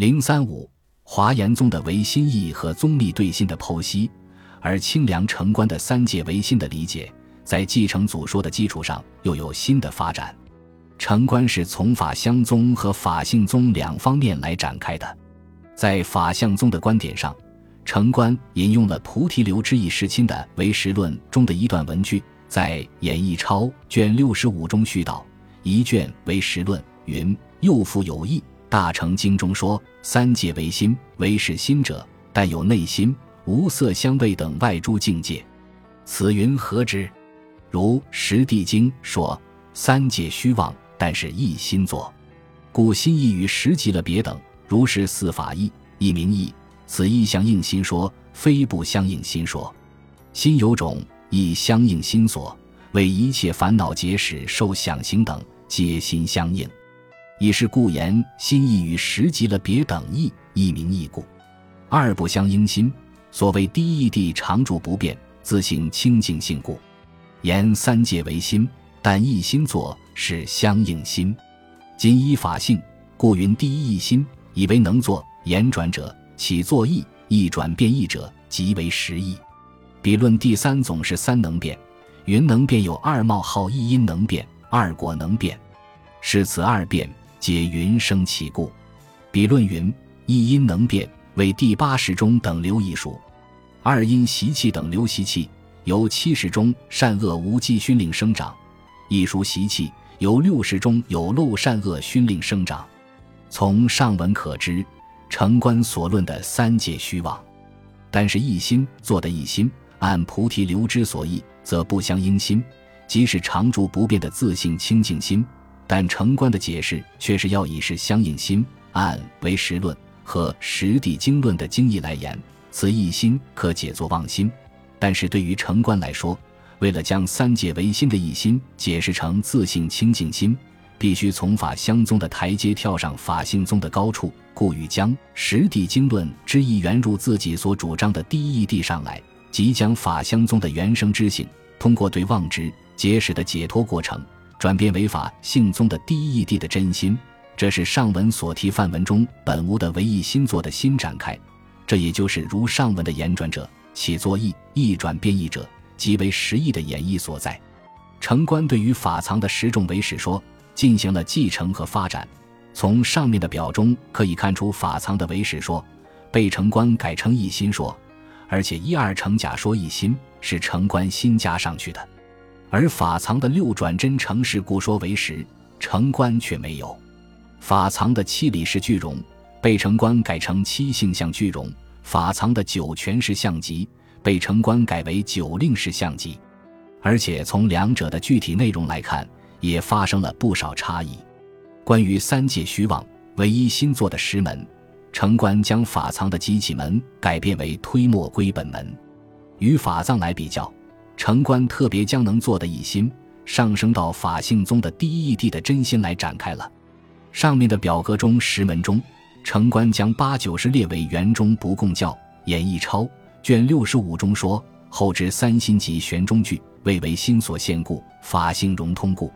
零三五华严宗的唯心意和宗密对心的剖析，而清凉城关的三界唯心的理解，在继承祖说的基础上又有新的发展。城关是从法相宗和法性宗两方面来展开的。在法相宗的观点上，城关引用了菩提流之意世亲的《唯识论》中的一段文句，在演义钞卷六十五中续道：“一卷唯识论云，又复有义。大乘经中说，三界唯心，唯是心者，但有内心、无色香味等外诸境界。此云何之？如《十地经》说，三界虚妄，但是一心作，故心意与实即了别等。如是四法义，一名义，此意相应心说，非不相应心说。心有种，亦相应心所，为一切烦恼结使受想行等，皆心相应。以是故言心意与实即了别等义，一名义故。二不相应心，所谓第一义谛常住不变，自性清净性故。言三界为心，但一心作是相应心。今依法性，故云第一义心，以为能作言转者，起作意，意转变意者，即为实意。彼论第三总是三能变，云能变有二冒号一因能变，二果能变，是此二变。皆云生其故，彼论云一因能变为第八识中等流一属，二因习气等流习气由七十中善恶无记熏令生长，一属习气由六十中有漏善恶熏令生长。从上文可知，城关所论的三界虚妄，但是一心做的一心，按菩提流之所意，则不相应心，即是常住不变的自性清净心。但城关的解释却是要以是相应心，按为实论和实地经论的经义来言，此一心可解作妄心。但是对于城关来说，为了将三界唯心的一心解释成自性清净心，必须从法相宗的台阶跳上法性宗的高处，故欲将实地经论之意圆入自己所主张的第一义谛上来，即将法相宗的原生之性，通过对妄执解释的解脱过程。转变为法性宗的第一义谛的真心，这是上文所提范文中本无的唯一心作的新展开，这也就是如上文的言转者起作意，意转变义者，即为实义的演绎所在。城关对于法藏的十种唯识说进行了继承和发展。从上面的表中可以看出，法藏的唯识说被城关改成一心说，而且一二成假说一心是城关新加上去的。而法藏的六转真成实故说为实，城关却没有。法藏的七理是具容，被城关改成七性相具容；法藏的九全是相即，被城关改为九令是相即。而且从两者的具体内容来看，也发生了不少差异。关于三界虚妄唯一新作的十门，城关将法藏的机器门改变为推磨归本门，与法藏来比较。城关特别将能做的一心上升到法性宗的第一义谛的真心来展开了。上面的表格中十门中，城关将八九十列为圆中不共教。演义钞卷六十五中说：“后之三心即玄中句，谓为心所现故，法性融通故。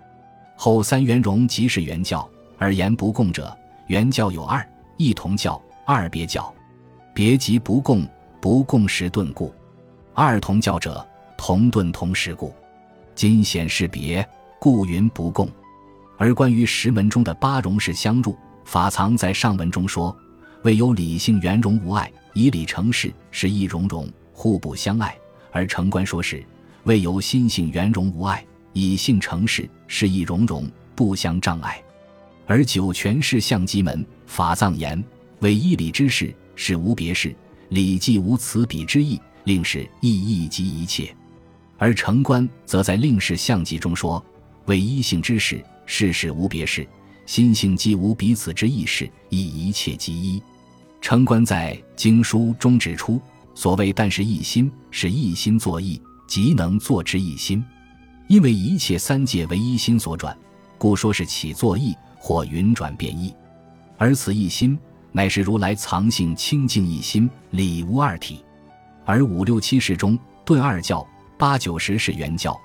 后三圆融即是原教，而言不共者，原教有二，一同教，二别教。别即不共，不共时顿故。二同教者。”同顿同时故，今显示别，故云不共。而关于石门中的八荣是相入法藏，在上文中说，未有理性圆融无碍，以理成事是一融融，互不相爱；而城关说是未有心性圆融无碍，以性成事是一融融，不相障碍。而九泉是相机门法藏言，为一理之事是无别事，理既无此彼之意，令是意义及一切。而城关则在令氏相记中说：“为一性之事，事事无别事；心性既无彼此之意事，亦一切即一。”城关在经书中指出：“所谓但是一心，是一心作意，即能作之一心。因为一切三界为一心所转，故说是起作意或云转变异。而此一心，乃是如来藏性清净一心，理无二体。而五六七世中顿二教。”八九十是原教，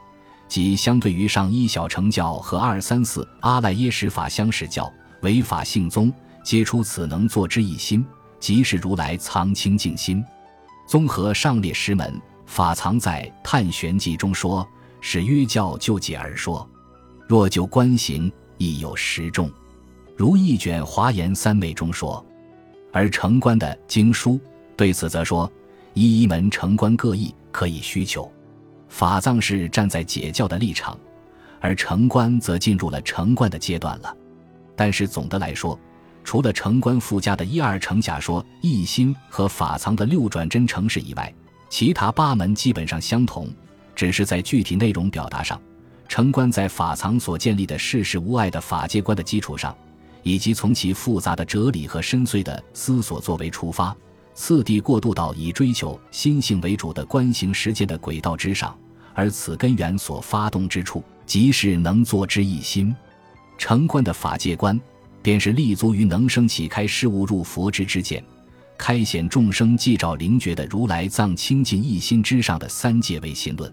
即相对于上一小乘教和二三四阿赖耶识法相识教为法性宗，皆出此能作之一心，即是如来藏清净心。综合上列十门，法藏在《探玄记》中说，是约教就解而说。若就观行，亦有十众，如一卷华严三昧中说。而成观的经书对此则说，一一门成观各异，可以需求。法藏是站在解教的立场，而成观则进入了成观的阶段了。但是总的来说，除了成观附加的一二乘假说、一心和法藏的六转真成式以外，其他八门基本上相同，只是在具体内容表达上。成观在法藏所建立的世事无碍的法界观的基础上，以及从其复杂的哲理和深邃的思索作为出发，次第过渡到以追求心性为主的观行实践的轨道之上。而此根源所发动之处，即是能作之一心。成观的法界观，便是立足于能生起开事物入佛之之见，开显众生寂照灵觉的如来藏清净一心之上的三界唯心论。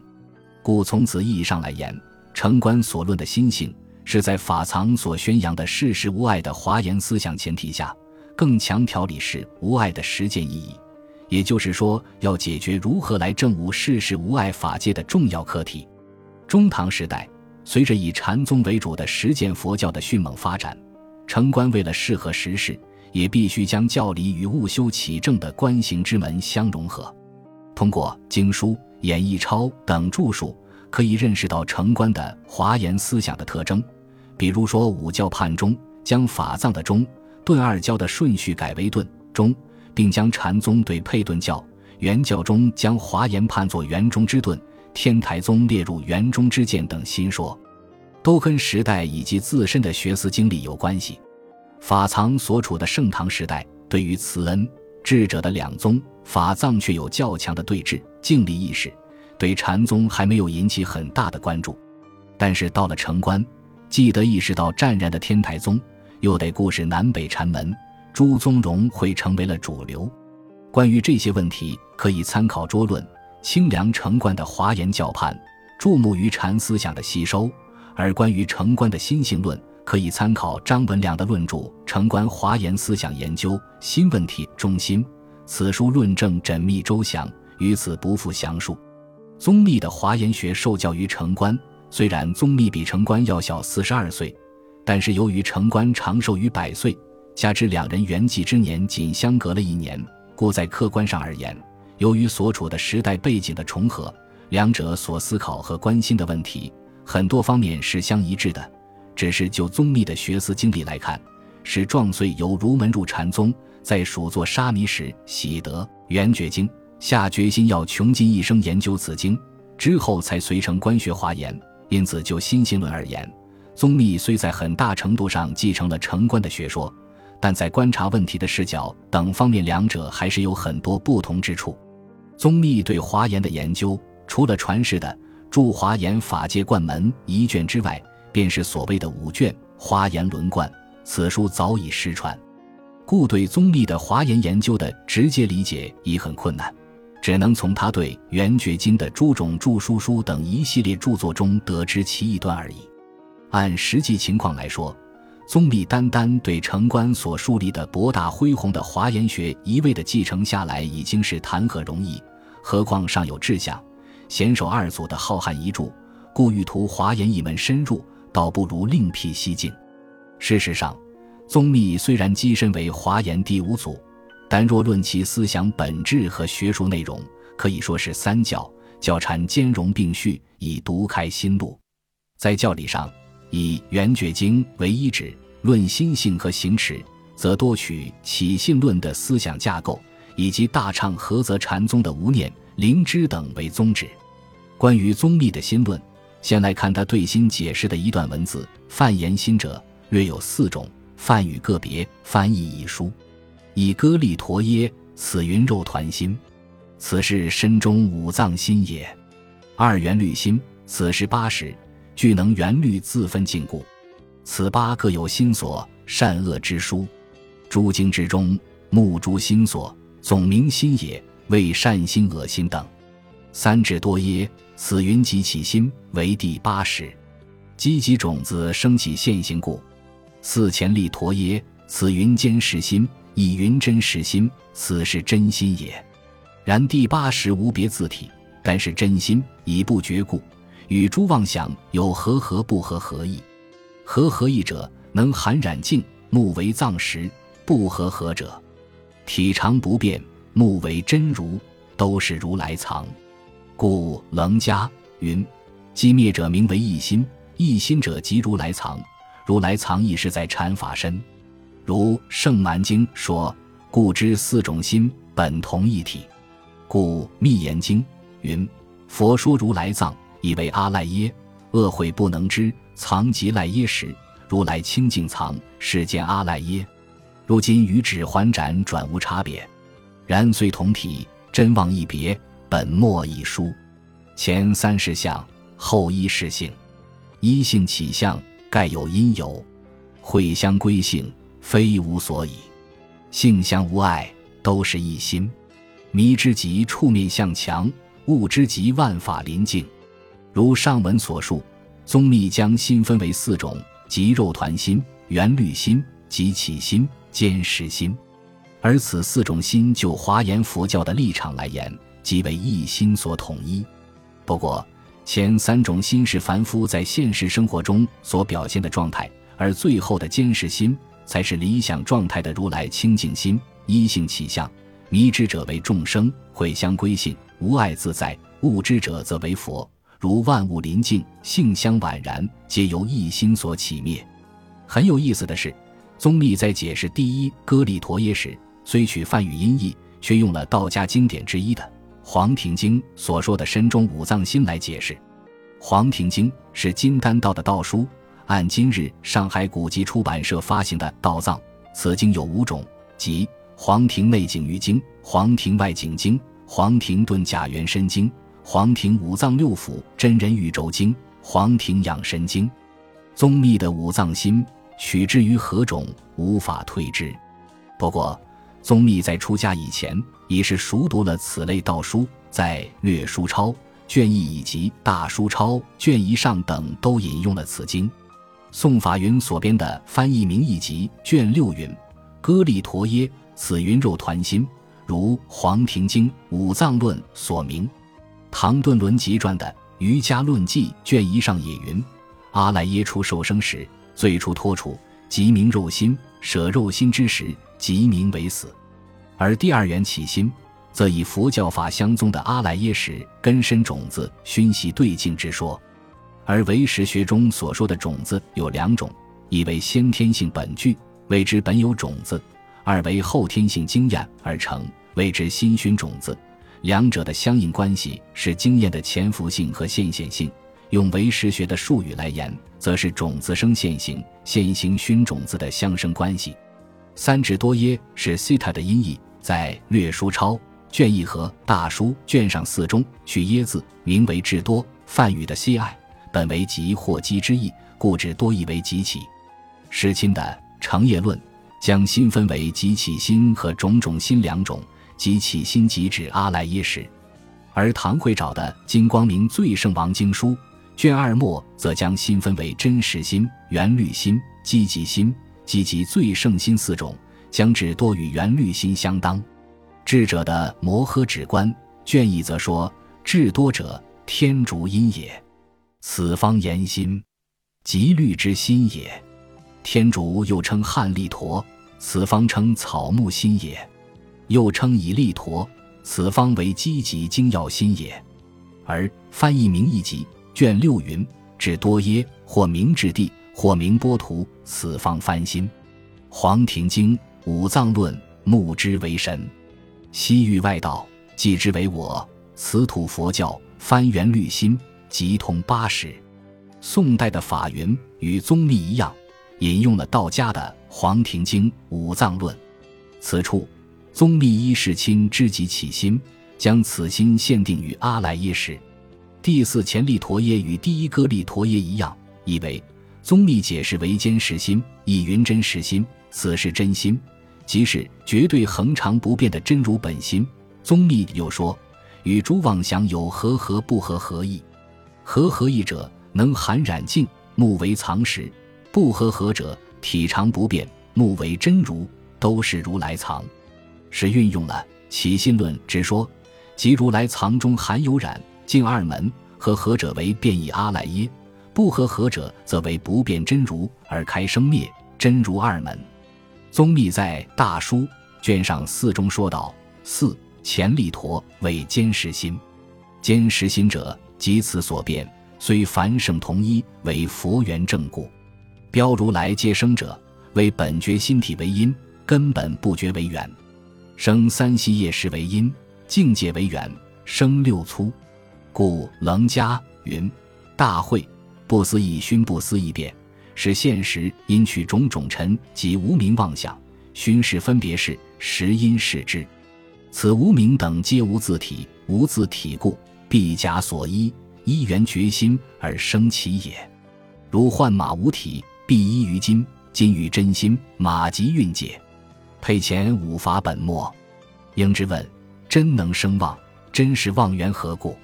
故从此意义上来言。成观所论的心性，是在法藏所宣扬的世事无碍的华严思想前提下，更强调理事无碍的实践意义。也就是说，要解决如何来证悟世事无碍法界的重要课题。中唐时代，随着以禅宗为主的实践佛教的迅猛发展，成观为了适合时事，也必须将教理与悟修起正的观行之门相融合。通过经书、演义钞等著述。可以认识到成观的华严思想的特征，比如说五教判中将法藏的中顿二教的顺序改为顿中，并将禅宗对配顿教、原教中将华严判作圆中之顿，天台宗列入圆中之见等新说，都跟时代以及自身的学思经历有关系。法藏所处的盛唐时代，对于慈恩智者的两宗法藏却有较强的对峙敬力意识。对禅宗还没有引起很大的关注，但是到了城关，记得意识到湛然的天台宗，又得顾视南北禅门，朱宗荣会成为了主流。关于这些问题，可以参考拙论、清凉城关的华严教判，注目于禅思想的吸收；而关于城关的心性论，可以参考张文良的论著《城关华严思想研究新问题中心》，此书论证缜密周详，于此不复详述。宗密的华严学受教于成观，虽然宗密比成观要小四十二岁，但是由于成观长寿于百岁，加之两人圆寂之年仅相隔了一年，故在客观上而言，由于所处的时代背景的重合，两者所思考和关心的问题很多方面是相一致的。只是就宗密的学思经历来看，是壮岁由儒门入禅宗，在蜀作沙弥时喜得圆觉经。下决心要穷尽一生研究此经，之后才随成官学华严。因此，就心性论而言，宗密虽在很大程度上继承了成观的学说，但在观察问题的视角等方面，两者还是有很多不同之处。宗密对华严的研究，除了传世的《著华严法界观门》一卷之外，便是所谓的五卷《华严轮贯》。此书早已失传，故对宗密的华严研究的直接理解已很困难。只能从他对《圆觉经》的诸种著书书等一系列著作中得知其一端而已。按实际情况来说，宗密单单对成观所树立的博大恢宏的华严学一味的继承下来，已经是谈何容易？何况尚有志向、贤守二祖的浩瀚遗著，故欲图华严一门深入，倒不如另辟蹊径。事实上，宗密虽然跻身为华严第五祖。但若论其思想本质和学术内容，可以说是三教教禅兼容并蓄，以独开新路。在教理上，以《圆觉经》为一旨，论心性和行持，则多取起信论的思想架构，以及大唱菏泽禅宗的无念、灵芝等为宗旨。关于宗密的心论，先来看他对心解释的一段文字：“泛言心者，略有四种，泛语个别，翻译一书。”以歌利陀耶，此云肉团心，此是身中五脏心也。二元律心，此是八识，具能圆律自分禁锢。此八各有心所，善恶之殊。诸经之中，目诸心所，总名心也，为善心、恶心等。三智多耶，此云即起心为第八识，积极种子生起现行故。四前立陀耶。此云坚实心，以云真实心，此是真心也。然第八识无别字体，但是真心，以不觉故，与诸妄想有和合不合合意。和合意者，能含染净，目为藏识；不合合者，体常不变，目为真如，都是如来藏。故楞伽云：寂灭者名为一心，一心者即如来藏。如来藏亦是在禅法身。如《圣满经》说：“故知四种心本同一体。”故《密言经》云：“佛说如来藏，以为阿赖耶，恶悔不能知，藏即赖耶时，如来清净藏，是见阿赖耶。如今与指环展转无差别，然虽同体，真妄一别，本末一殊。前三世相，后一世性，一性起相，盖有因由，会相归性。”非无所以，性相无碍，都是一心。迷之极，触面向强；悟之极，万法临境。如上文所述，宗密将心分为四种：即肉团心、圆律心、即起心、坚实心。而此四种心，就华严佛教的立场来言，即为一心所统一。不过，前三种心是凡夫在现实生活中所表现的状态，而最后的坚实心。才是理想状态的如来清净心，一性起相。迷之者为众生，会相归性，无碍自在；悟之者则为佛，如万物临境，性相宛然，皆由一心所起灭。很有意思的是，宗密在解释第一歌利陀耶时，虽取梵语音译，却用了道家经典之一的《黄庭经》所说的身中五脏心来解释。《黄庭经》是金丹道的道书。按今日上海古籍出版社发行的《道藏》，此经有五种，即《黄庭内景于经》《黄庭外景经》《黄庭遁甲元身经》《黄庭五脏六腑真人宇宙经》《黄庭养神经》。宗密的五脏心取之于何种，无法推知。不过，宗密在出家以前已是熟读了此类道书，在《略书钞》卷一以及《大书钞》卷一上等都引用了此经。宋法云所编的翻译名义集卷六云：“歌利陀耶，此云肉团心，如《黄庭经·五脏论》所明。”唐顿伦集传的《瑜伽论记》卷一上也云：“阿赖耶出受生时，最初脱处，即名肉心；舍肉心之时，即名为死。”而第二缘起心，则以佛教法相宗的阿赖耶识根深种子熏习对境之说。而唯识学中所说的种子有两种：一为先天性本具，谓之本有种子；二为后天性经验而成，谓之心熏种子。两者的相应关系是经验的潜伏性和现显性。用唯识学的术语来言，则是种子生现行，现行熏种子的相生关系。三智多耶是西塔的音译，在略书抄卷一和大书卷上四中取耶字，名为智多，梵语的西爱。本为极或极之意，故指多意为极起。释钦的《成业论》将心分为极起心和种种心两种，即起心即指阿赖耶识。而唐会找的《金光明最胜王经书》卷二末则将心分为真实心、圆律心、积极心、积极最胜心四种，将智多与圆律心相当。智者的《摩诃止观》卷一则说：智多者，天竺因也。此方言心，即律之心也。天竺又称汉利陀，此方称草木心也；又称以利陀，此方为积极精要心也。而翻译名义集卷六云：至多耶，或名智地，或名波图，此方翻心。黄庭经五脏论，目之为神；西域外道，记之为我。此土佛教翻圆律心。即通八十，宋代的法云与宗密一样，引用了道家的《黄庭经·五脏论》。此处，宗密依世亲知己起心，将此心限定于阿赖耶识。第四前利陀耶与第一歌利陀耶一样，以为宗密解释为坚实心，以云真实心，此是真心，即是绝对恒常不变的真如本心。宗密又说，与诸妄想有和合不合合意。合合意者，能含染净，目为藏识；不合合者，体常不变，目为真如，都是如来藏，是运用了起心论之说，即如来藏中含有染净二门，和合者为变异阿赖耶，不合合者则为不变真如而开生灭真如二门。宗密在《大书》卷上四中说道：四前力陀为坚实心，坚实心者，即此所变，虽凡圣同一，为佛缘正故。标如来皆生者，为本觉心体为因，根本不觉为缘。生三息业识为因，境界为缘，生六粗。故楞伽云：大会不思议熏，不思议变，是现实因取种种尘及无名妄想，熏是分别是实因是之。此无名等皆无自体，无自体故，必假所依，依缘觉心而生其也。如幻马无体。必依于金，金于真心，马即运解。配前五法本末。应之问：真能生妄？真是妄缘何故？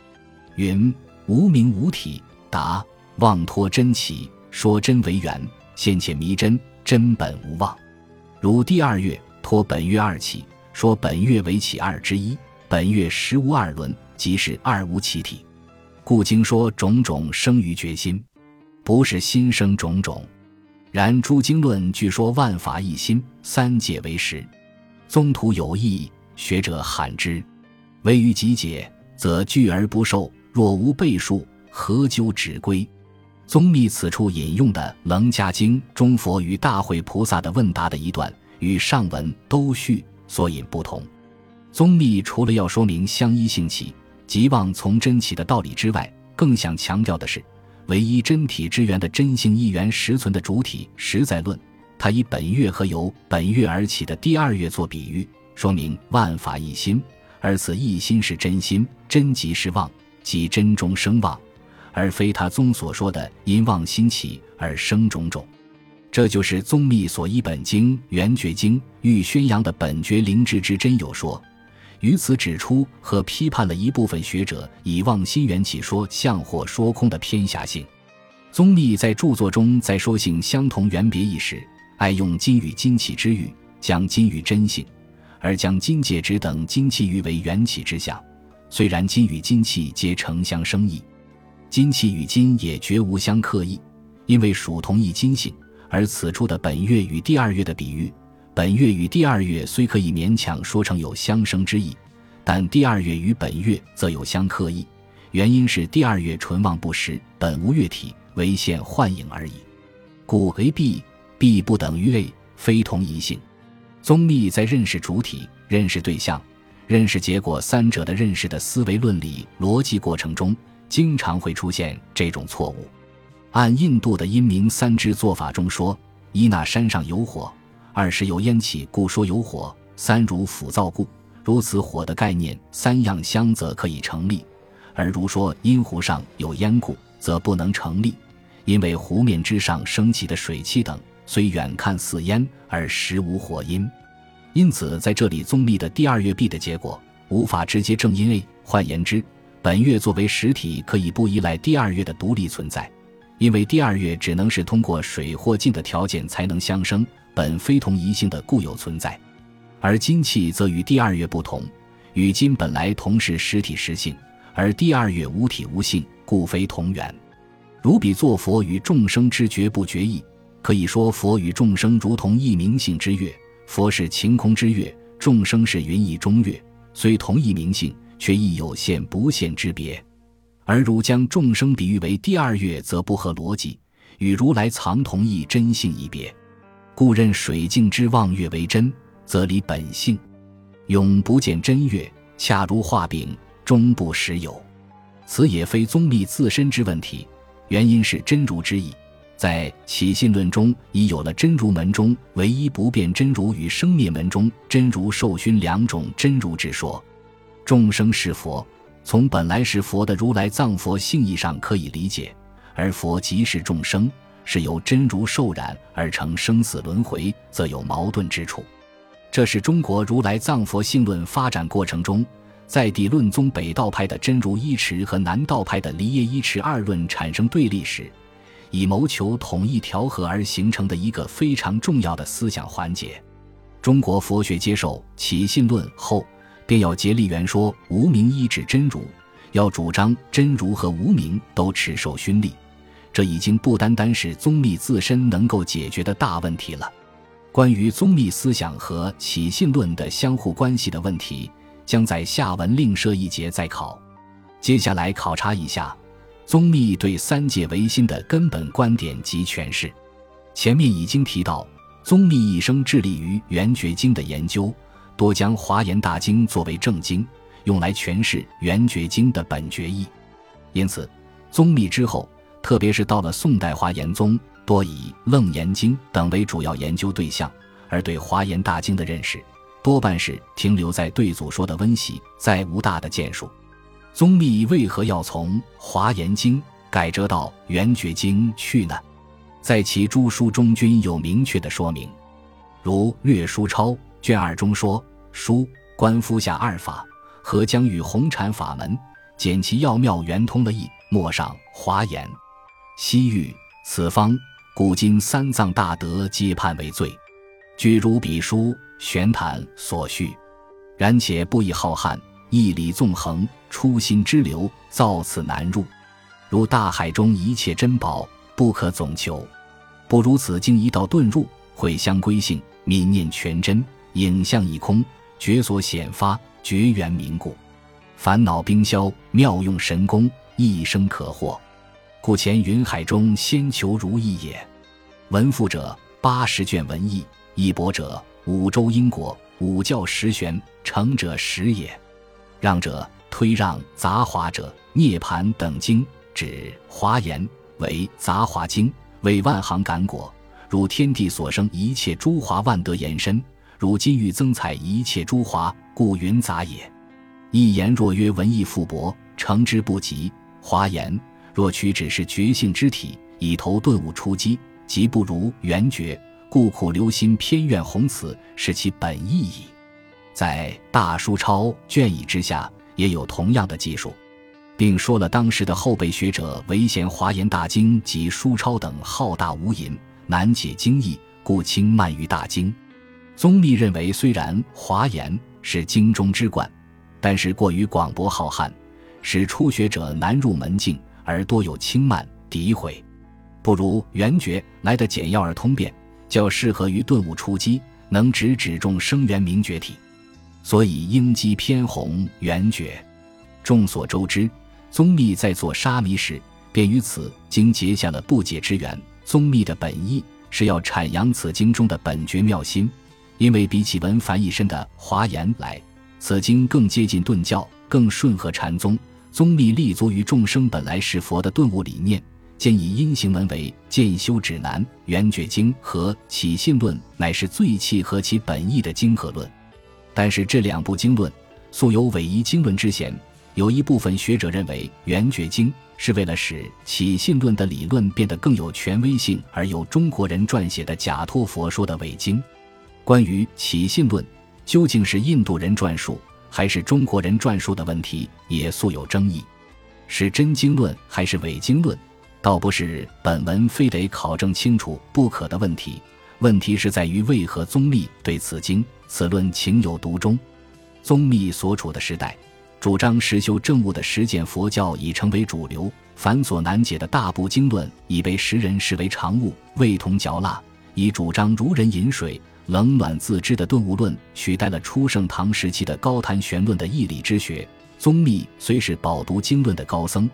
云：无名无体。答：妄托真起，说真为缘，现且迷真，真本无妄。如第二月托本月二起，说本月为起二之一，本月实无二轮，即是二无其体。故经说种种生于决心，不是心生种种。然诸经论据说万法一心，三界为实，宗徒有异，学者罕之。唯于集解，则聚而不受。若无背数，何究止归？宗密此处引用的《楞伽经》中佛与大会菩萨的问答的一段，与上文都续所引不同。宗密除了要说明相依性起、即望从真起的道理之外，更想强调的是。唯一真体之源的真性一元实存的主体实在论，他以本月和由本月而起的第二月做比喻，说明万法一心，而此一心是真心，真即是妄，即真中生妄，而非他宗所说的因妄心起而生种种。这就是宗密所依本经圆觉经欲宣扬的本觉灵智之真有说。于此指出和批判了一部分学者以妄心缘起说相或说空的偏狭性。宗密在著作中在说性相同缘别一时，爱用金与金气之语，将金与真性，而将金界之等金气喻为缘起之相。虽然金与金气皆成相生意，金气与金也绝无相克意，因为属同一金性。而此处的本月与第二月的比喻。本月与第二月虽可以勉强说成有相生之意，但第二月与本月则有相克意。原因是第二月纯旺不实，本无月体，唯现幻影而已。故 A、B、B 不等于 A，非同一性。宗密在认识主体、认识对象、认识结果三者的认识的思维论理逻辑过程中，经常会出现这种错误。按印度的阴明三支做法中说，一那山上有火。二是有烟起，故说有火；三如腐燥故，如此火的概念三样相则可以成立；而如说阴湖上有烟故，则不能成立，因为湖面之上升起的水汽等，虽远看似烟，而实无火因。因此，在这里宗立的第二月毕的结果无法直接正因 A。换言之，本月作为实体，可以不依赖第二月的独立存在，因为第二月只能是通过水或镜的条件才能相生。本非同一性的固有存在，而金气则与第二月不同，与金本来同是实体实性，而第二月无体无性，故非同源。如比作佛与众生之觉不觉意，可以说佛与众生如同一明性之月，佛是晴空之月，众生是云翳中月，虽同一明性，却亦有现不现之别。而如将众生比喻为第二月，则不合逻辑，与如来藏同一真性一别。故认水镜之望月为真，则离本性；永不见真月，恰如画饼，终不实有。此也非宗密自身之问题，原因是真如之意。在起信论中已有了真如门中唯一不变真如与生灭门中真如受熏两种真如之说。众生是佛，从本来是佛的如来藏佛性义上可以理解，而佛即是众生。是由真如受染而成生死轮回，则有矛盾之处。这是中国如来藏佛性论发展过程中，在地论宗北道派的真如一持和南道派的离业一持二论产生对立时，以谋求统一调和而形成的一个非常重要的思想环节。中国佛学接受起信论后，便要竭力圆说无名一指真如，要主张真如和无名都持受熏立。这已经不单单是宗密自身能够解决的大问题了。关于宗密思想和起信论的相互关系的问题，将在下文另设一节再考。接下来考察一下宗密对三界唯心的根本观点及诠释。前面已经提到，宗密一生致力于圆觉经的研究，多将华严大经作为正经，用来诠释圆觉经的本觉意。因此，宗密之后。特别是到了宋代，华严宗多以《楞严经》等为主要研究对象，而对华严大经的认识，多半是停留在对祖说的温习，再无大的建树。宗密为何要从《华严经》改折到《圆觉经》去呢？在其诸书中均有明确的说明，如《略书钞》卷二中说：“书观夫下二法，合将与红禅法门，简其要妙，圆通了意，莫上华严。”西域此方古今三藏大德皆判为罪，据如笔书玄谈所叙，然且不以浩瀚义理纵横初心之流造此难入，如大海中一切珍宝不可总求，不如此经一道遁入，会相归性，泯念全真，影像一空，觉所显发，绝缘明故，烦恼冰消，妙用神功，一生可获。故前云海中先求如意也，文赋者八十卷文义，义博者五洲因果，五教十玄，成者十也。让者推让杂华者涅盘等经，指华严为杂华经，为万行感果，如天地所生一切诸华万德延伸，如金玉增彩一切诸华，故云杂也。一言若曰文艺富博，成之不及华严。若取只是觉性之体，以头顿悟出击，即不如圆觉，故苦留心偏怨弘此，是其本意矣。在大书抄卷乙之下，也有同样的技术，并说了当时的后辈学者唯嫌华严大经及书抄等浩大无垠，难解经义，故轻慢于大经。宗密认为，虽然华严是经中之冠，但是过于广博浩瀚，使初学者难入门境。而多有轻慢诋毁，不如圆觉来的简要而通便，较适合于顿悟出击，能直指众生源明觉体，所以应机偏弘圆觉。众所周知，宗密在做沙弥时，便于此经结下了不解之缘。宗密的本意是要阐扬此经中的本觉妙心，因为比起文繁一身的华严来，此经更接近顿教，更顺合禅宗。宗密立足于众生本来是佛的顿悟理念，建以因行文为渐修指南，圆觉经和起信论乃是最契合其本意的经和论。但是这两部经论素有伪夷经论之嫌，有一部分学者认为圆觉经是为了使起信论的理论变得更有权威性而由中国人撰写的假托佛说的伪经。关于起信论究竟是印度人撰述？还是中国人撰述的问题也素有争议，是真经论还是伪经论，倒不是本文非得考证清楚不可的问题。问题是在于为何宗密对此经此论情有独钟。宗密所处的时代，主张实修正悟的实践佛教已成为主流，繁琐难解的大部经论已被时人视为常物，味同嚼蜡，以主张如人饮水。冷暖自知的顿悟论取代了初盛唐时期的高谈玄论的义理之学。宗密虽是饱读经论的高僧，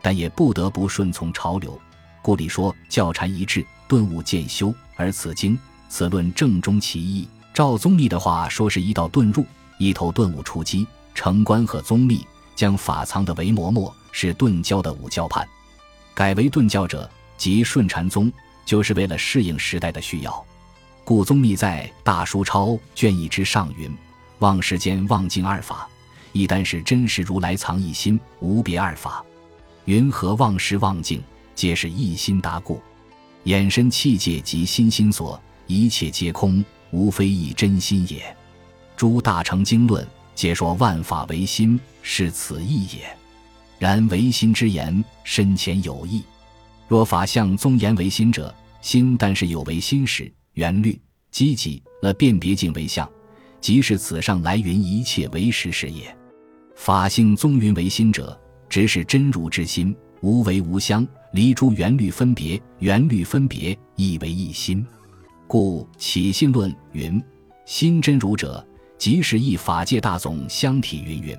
但也不得不顺从潮流。故里说教禅一致，顿悟渐修，而此经此论正中其意。照宗密的话说，是一道遁入，一头顿悟出击。成观和宗密将法藏的为磨墨，是顿教的五教派，改为顿教者即顺禅宗，就是为了适应时代的需要。故宗密在《大书钞》卷一之上云：“望世间望境二法，一单是真实如来藏一心，无别二法。云何望时望境，皆是一心达故。眼身气界及心心所，一切皆空，无非一真心也。诸大乘经论，皆说万法唯心，是此意也。然唯心之言，深浅有异。若法相宗言唯心者，心但是有唯心识、缘虑、积极了辨别境为相，即是此上来云一切为实是也。法性宗云为心者，只是真如之心，无为无相，离诸缘虑分别，缘虑分别亦为一心。故起信论云：心真如者，即是一法界大总相体云云，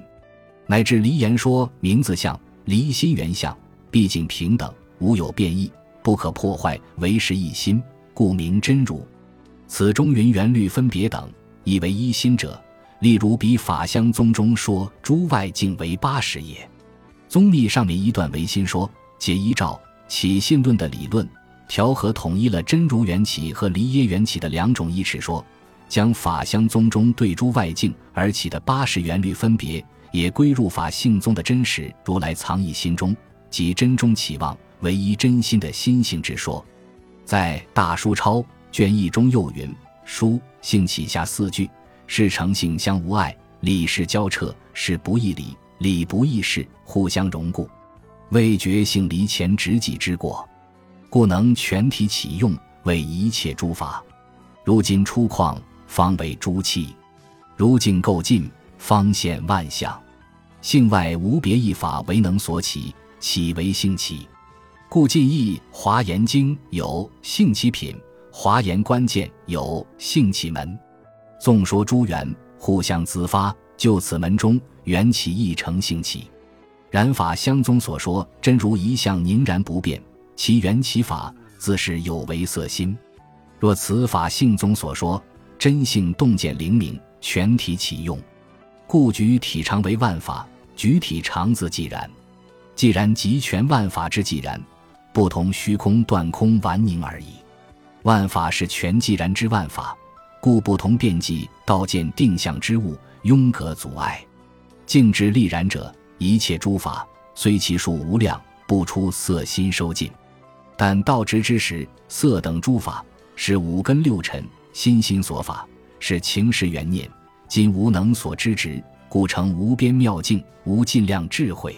乃至离言说名字相、离心原相，毕竟平等，无有变异，不可破坏，为实一心，故名真如。此中云缘律分别等，亦为一心者。例如，比法相宗中说诸外境为八十也。宗密上面一段唯心说，皆依照起信论的理论，调和统一了真如缘起和离耶缘起的两种意识说，将法相宗中对诸外境而起的八十缘律分别，也归入法性宗的真实如来藏意心中，即真中起望唯一真心的心性之说。在大书抄卷一中又云：书性起下四句。是诚性相无碍，理事交彻，是不异理，理不异事，互相融固，未觉性离前执己之过，故能全体启用，为一切诸法。如今出旷，方为诸器；如境构尽，方现万象。性外无别一法，唯能所起，起为性起。故近义《华严经》有性起品，《华严关键》有性起门。纵说诸缘互相自发，就此门中缘起亦成性起。然法相宗所说真如一向凝然不变，其缘起法自是有为色心。若此法性宗所说真性洞见灵明，全体启用，故举体常为万法，举体常自既然。既然集全万法之既然，不同虚空断空顽凝而已。万法是全寂然之万法。故不同辩计，道见定向之物，庸隔阻碍。静之立然者，一切诸法虽其数无量，不出色心收尽。但道直之时，色等诸法是五根六尘心心所法，是情识缘念，今无能所知之，故成无边妙境，无尽量智慧。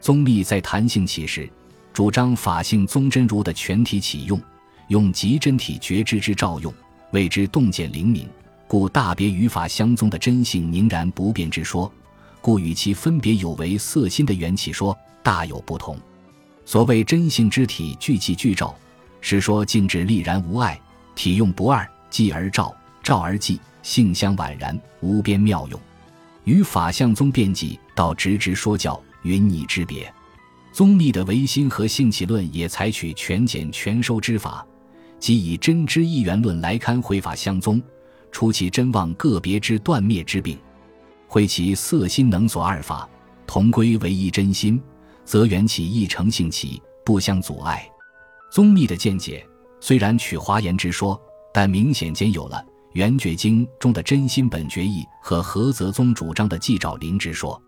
宗密在谈性起时，主张法性宗真如的全体启用，用极真体觉知之照用。谓之洞见灵敏，故大别与法相宗的真性凝然不变之说，故与其分别有为色心的缘起说大有不同。所谓真性之体具气具照，是说静止立然无碍，体用不二，寂而照，照而寂，性相宛然，无边妙用。与法相宗辩记道直直说教，云泥之别。宗密的唯心和性起论也采取全简全收之法。即以真知一元论来堪会法相宗，除其真妄个别之断灭之病，会其色心能所二法同归为一真心，则缘起一成性起，不相阻碍。宗密的见解虽然取华严之说，但明显兼有了《圆觉经》中的真心本觉义和何泽宗主张的寂照灵之说。